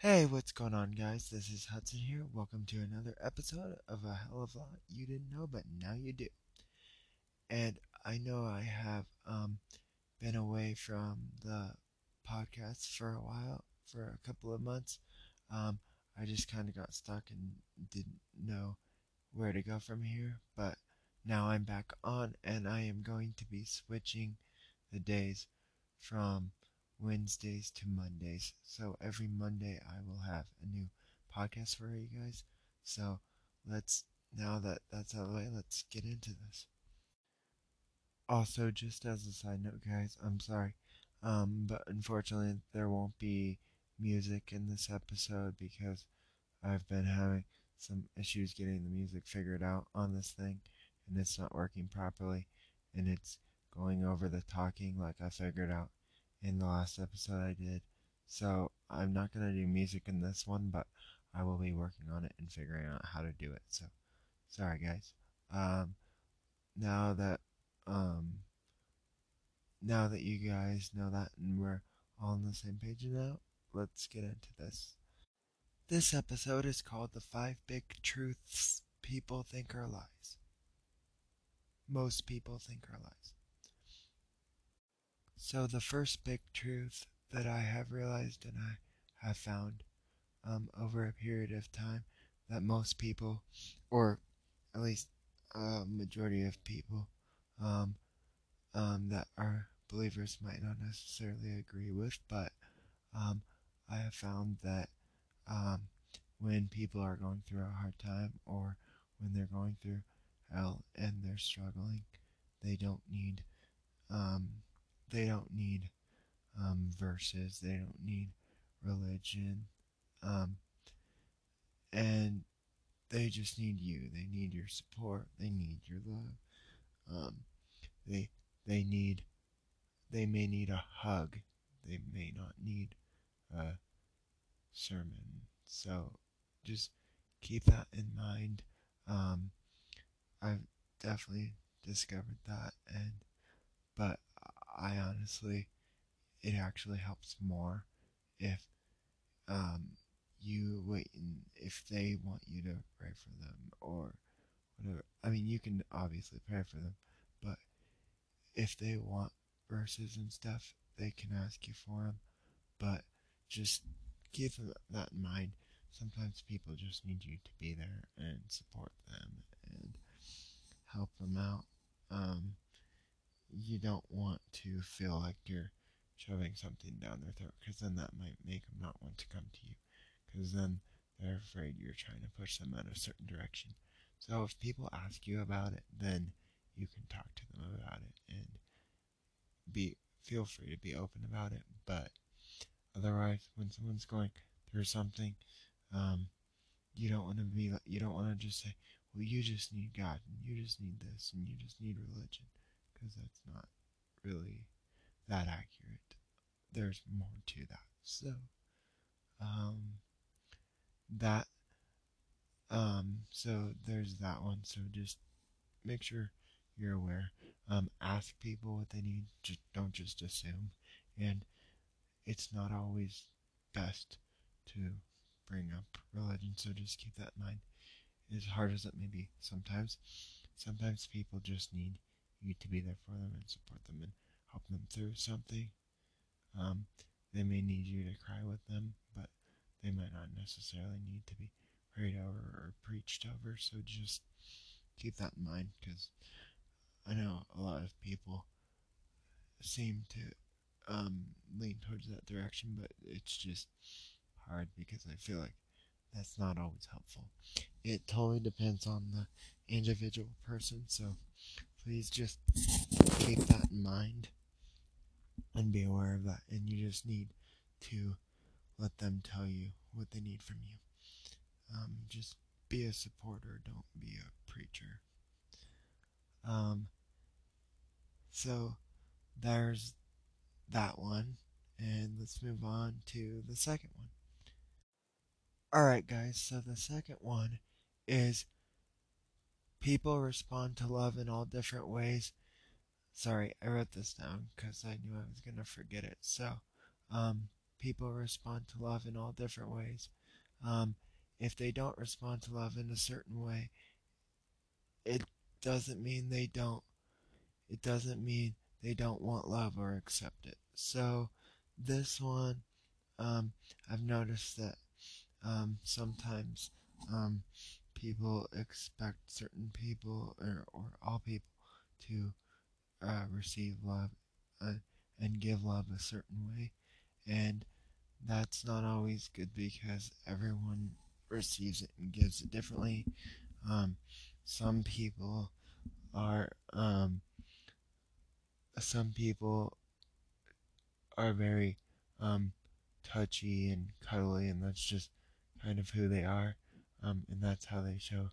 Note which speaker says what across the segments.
Speaker 1: Hey, what's going on, guys? This is Hudson here. Welcome to another episode of a hell of a lot you didn't know, but now you do. And I know I have um, been away from the podcast for a while, for a couple of months. Um, I just kind of got stuck and didn't know where to go from here, but now I'm back on, and I am going to be switching the days from Wednesdays to Mondays. So every Monday I will have a new podcast for you guys. So let's, now that that's out of the way, let's get into this. Also, just as a side note, guys, I'm sorry, um, but unfortunately there won't be music in this episode because I've been having some issues getting the music figured out on this thing and it's not working properly and it's going over the talking like I figured out in the last episode I did. So I'm not going to do music in this one, but I will be working on it and figuring out how to do it. So sorry guys. Um, now that um, now that you guys know that and we're all on the same page now, let's get into this. This episode is called The Five Big Truths People Think Are Lies. Most people think are lies. So, the first big truth that I have realized and I have found um, over a period of time that most people, or at least a majority of people um, um, that are believers, might not necessarily agree with, but um, I have found that um, when people are going through a hard time or when they're going through hell and they're struggling, they don't need um, they don't need um, verses. They don't need religion, um, and they just need you. They need your support. They need your love. Um, they they need they may need a hug. They may not need a sermon. So just keep that in mind. Um, I've definitely discovered that, and but I honestly, it actually helps more if um, you wait and if they want you to pray for them or whatever. I mean, you can obviously pray for them, but if they want verses and stuff, they can ask you for them. But just keep that in mind. Sometimes people just need you to be there and support them and help them out. Um, you don't want to feel like you're shoving something down their throat because then that might make them not want to come to you because then they're afraid you're trying to push them in a certain direction. So if people ask you about it, then you can talk to them about it and be feel free to be open about it. But otherwise, when someone's going through something, um, you don't want to be you don't want to just say, well, you just need God and you just need this and you just need religion because that's not really that accurate. There's more to that. So, um, that, um, so there's that one. So just make sure you're aware. Um, ask people what they need. Just don't just assume. And it's not always best to bring up religion. So just keep that in mind. As hard as it may be, sometimes, sometimes people just need you to be there for them and support them and help them through something. Um, they may need you to cry with them, but they might not necessarily need to be prayed over or preached over. So just keep that in mind because I know a lot of people seem to um, lean towards that direction, but it's just hard because I feel like that's not always helpful. It totally depends on the individual person, so please just keep that in mind and be aware of that. And you just need to let them tell you what they need from you. Um, just be a supporter, don't be a preacher. Um, so there's that one, and let's move on to the second one. Alright, guys, so the second one is People respond to love in all different ways. Sorry, I wrote this down because I knew I was going to forget it. So, um, people respond to love in all different ways. Um, if they don't respond to love in a certain way, it doesn't mean they don't. It doesn't mean they don't want love or accept it. So, this one, um, I've noticed that um, sometimes um, people expect certain people or, or all people to uh, receive love uh, and give love a certain way, and that's not always good because everyone receives it and gives it differently. Um, some people are um, some people are very um, touchy and cuddly, and that's just kind of who they are, um, and that's how they show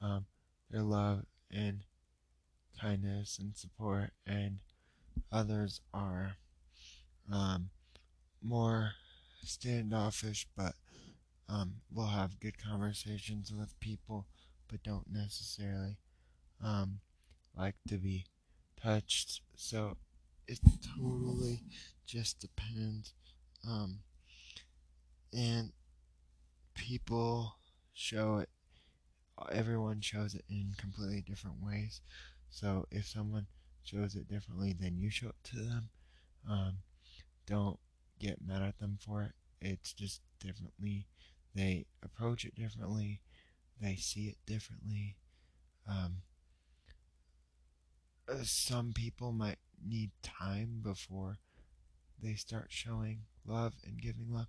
Speaker 1: um, their love and kindness and support. And others are um, more standoffish, but um, will have good conversations with people, but don't necessarily um, like to be touched. So it totally just depends. Um, and people show it, everyone shows it in completely different ways. So if someone shows it differently than you show it to them, um, don't get mad at them for it. It's just differently. They approach it differently. They see it differently. Um, uh, some people might need time before they start showing love and giving love.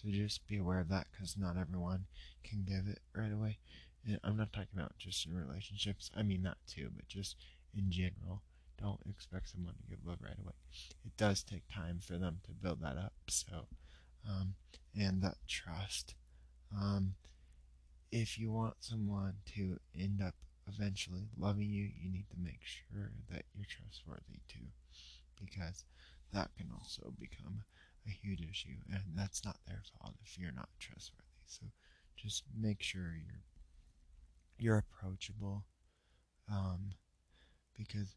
Speaker 1: So just be aware of that because not everyone can give it right away. And I'm not talking about just in relationships. I mean that too, but just in general. Don't expect someone to give love right away. It does take time for them to build that up. So, um, and that trust. Um, if you want someone to end up eventually loving you, you need to make sure that you're trustworthy too, because that can also become a huge issue, and that's not their fault if you're not trustworthy. So just make sure you're you're approachable, um, because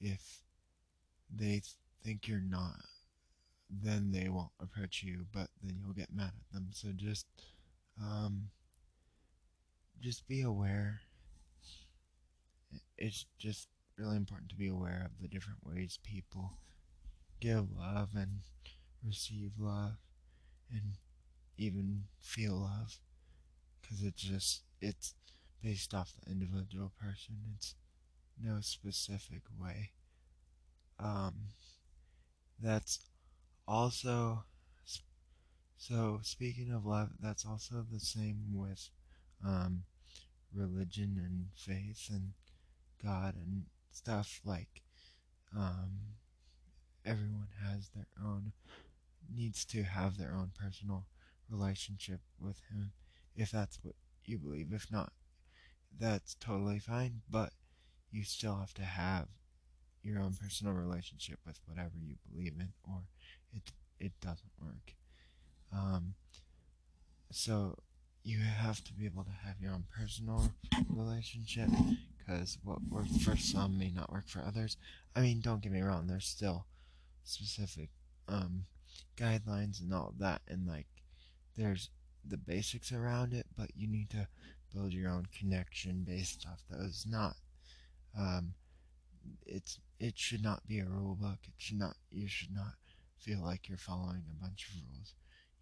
Speaker 1: if they think you're not, then they won't approach you, but then you'll get mad at them. So just um, just be aware. It's just really important to be aware of the different ways people give love and receive love and even feel love. Because it's just it's based off the individual person. It's no specific way. Um that's also so speaking of love that's also the same with um religion and faith and god and stuff like um everyone has their own needs to have their own personal relationship with him if that's what you believe. If not, that's totally fine, but you still have to have your own personal relationship with whatever you believe in, or it it doesn't work. Um, so you have to be able to have your own personal relationship because what works for some may not work for others. I mean, don't get me wrong, there's still specific um, guidelines and all that, and like there's the basics around it, but you need to build your own connection based off those. Not um, it's it should not be a rule book. It should not you should not feel like you're following a bunch of rules.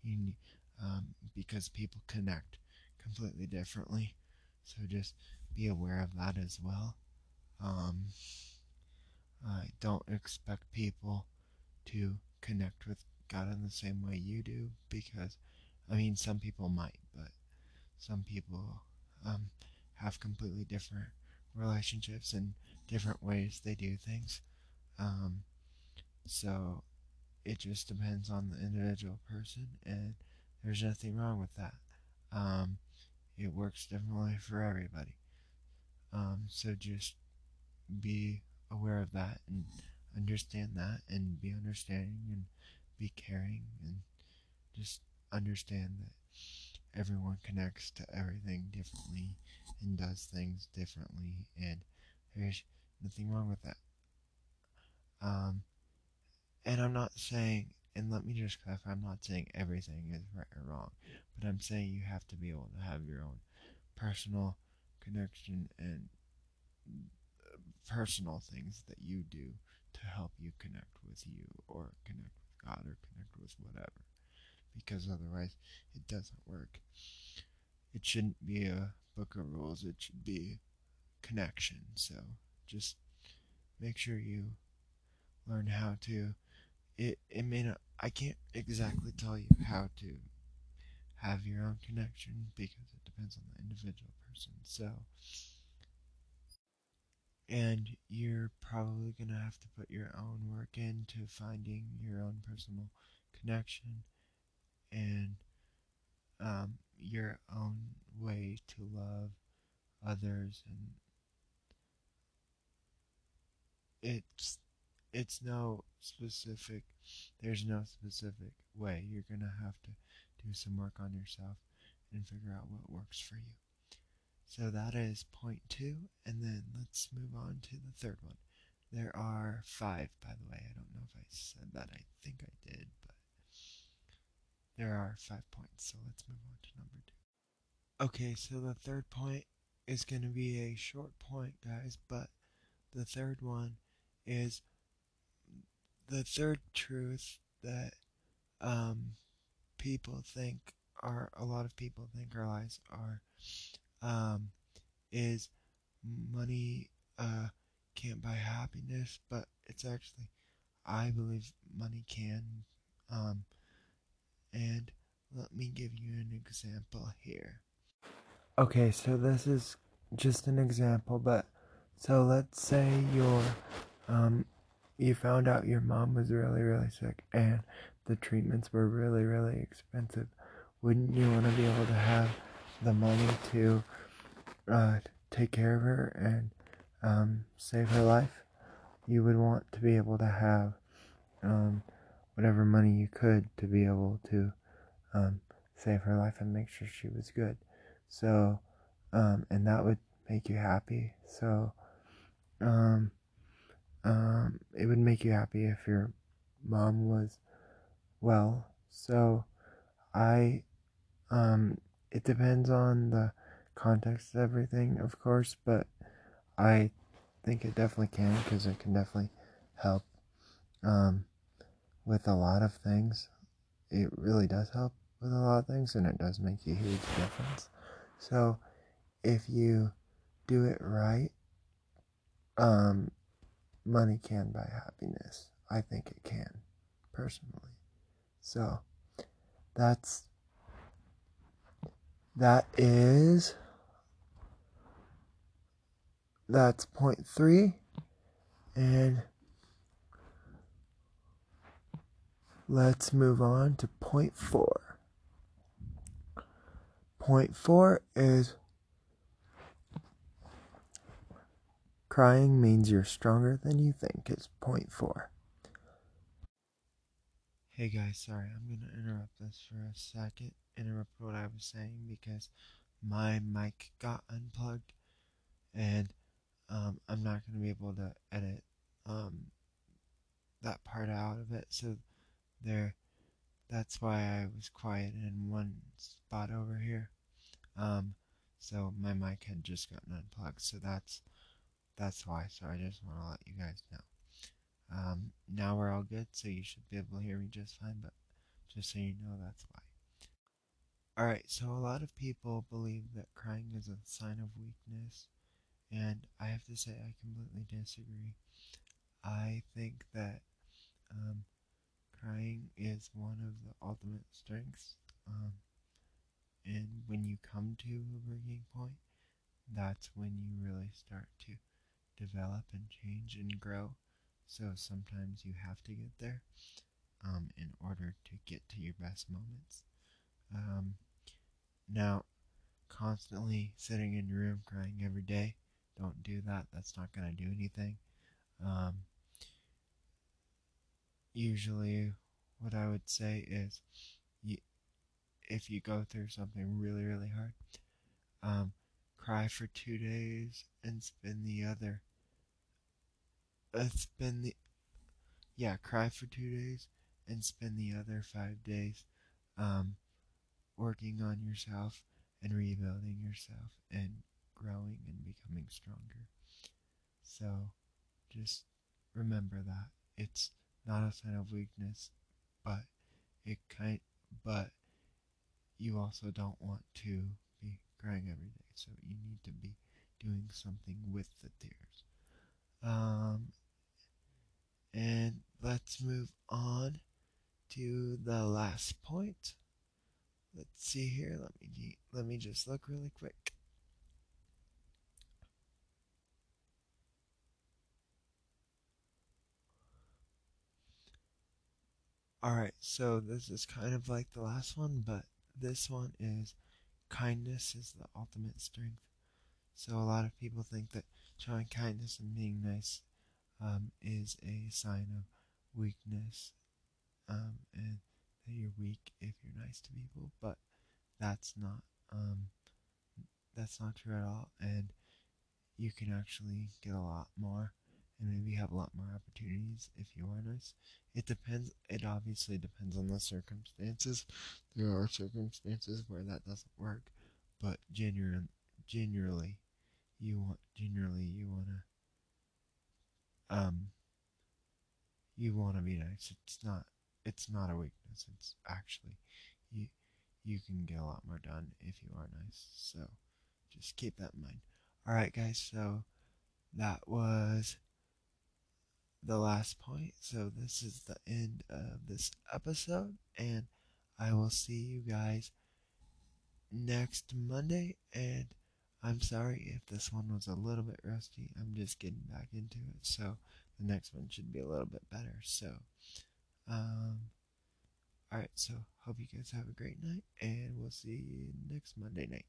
Speaker 1: You um, because people connect completely differently, so just be aware of that as well. Um, I don't expect people to connect with God in the same way you do because, I mean, some people might, but some people um, have completely different relationships and different ways they do things. Um, so it just depends on the individual person, and there's nothing wrong with that. Um, it works differently for everybody. Um, so just be aware of that and understand that and be understanding and be caring and just understand that everyone connects to everything differently and does things differently and there's nothing wrong with that. Um and i'm not saying and let me just clarify I'm not saying everything is right or wrong, but I'm saying you have to be able to have your own personal connection and personal things that you do to help you connect with you or connect God or connect with whatever. Because otherwise, it doesn't work. It shouldn't be a book of rules, it should be connection. So just make sure you learn how to. It, it may not, I can't exactly tell you how to have your own connection because it depends on the individual person. So, and you're probably going to have to put your own work into finding your own personal connection and um, your own way to love others and it's it's no specific there's no specific way. You're gonna have to do some work on yourself and figure out what works for you so that is point two and then let's move on to the third one. There are five by the way. I don't know if i said that. I think i did but there are five points. So let's move on to number two. Okay so the third point is going to be a short point guys but the third one is the third truth that um, people think are a lot of people think our lives are um, is money uh, can't buy happiness, but it's actually I believe money can. Um, and let me give you an example here. Okay, so this is just an example, but so let's say you're um, you found out your mom was really, really sick and the treatments were really, really expensive, wouldn't you want to be able to have the money to uh, take care of her and um, save her life? You would want to be able to have um, whatever money you could to be able to um, save her life and make sure she was good. So, um, and that would make you happy. So, um, um, it would make you happy if your mom was well. So I, um, it depends on the context of everything, of course, but I think it definitely can because it can definitely help um, with a lot of things. It really does help with a lot of things and it does make a huge difference. So if you do it right, um, money can buy happiness. I think it can, personally. So, that's that is that's point three and let's move on to point four point four is Crying means you're stronger than you think is point four. Hey guys, sorry, I'm gonna interrupt this for a second. Interrupt what I was saying because my mic got unplugged and um, I'm not gonna be able to edit um, that part out of it. So there, that's why I was quiet in one spot over here. Um, so my mic had just gotten unplugged. So that's that's why. So I just want to let you guys know. Um, now we're all good, so you should be able to hear me just fine, but just so you know, that's why. Alright, so a lot of people believe that crying is a sign of weakness, and I have to say I completely disagree. I think that um, crying is one of the ultimate strengths, um, and when you come to a breaking point, that's when you really start to develop and change and grow. So sometimes you have to get there um, in order to get to your best moments. Um, now, constantly sitting in your room crying every day, don't do that. That's not going to do anything. Um, usually, what I would say is, you, if you go through something really, really hard, um, cry for two days and spend the other spend the yeah cry for two days and spend the other five days um, working on yourself and rebuilding yourself and growing and becoming stronger. So just remember that it's not a sign of weakness, but it kind but you also don't want to be crying every day. So you need to be doing something with the tears. Um, and let's move on to the last point. Let's see here. Let me let me just look really quick. Alright, so this is kind of like the last one, but this one is kindness is the ultimate strength. So a lot of people think that showing kindness and being nice um, is a sign of weakness, um, and that you're weak if you're nice to people, but that's not um, that's not true at all, and you can actually get a lot more and maybe have a lot more opportunities if you are nice. It depends. It obviously depends on the circumstances. There are circumstances where that doesn't work, but genuine, generally, you want generally you wanna um you wanna be nice. It's not it's not a weakness. It's actually you you can get a lot more done if you are nice. So just keep that in mind. All right, guys. So that was the last point. So this is the end of this episode, and I will see you guys next Monday. And I'm sorry if this one was a little bit rusty. I'm just getting back into it, so the next one should be a little bit better. So, um, all right. So hope you guys have a great night, and we'll see you next Monday night.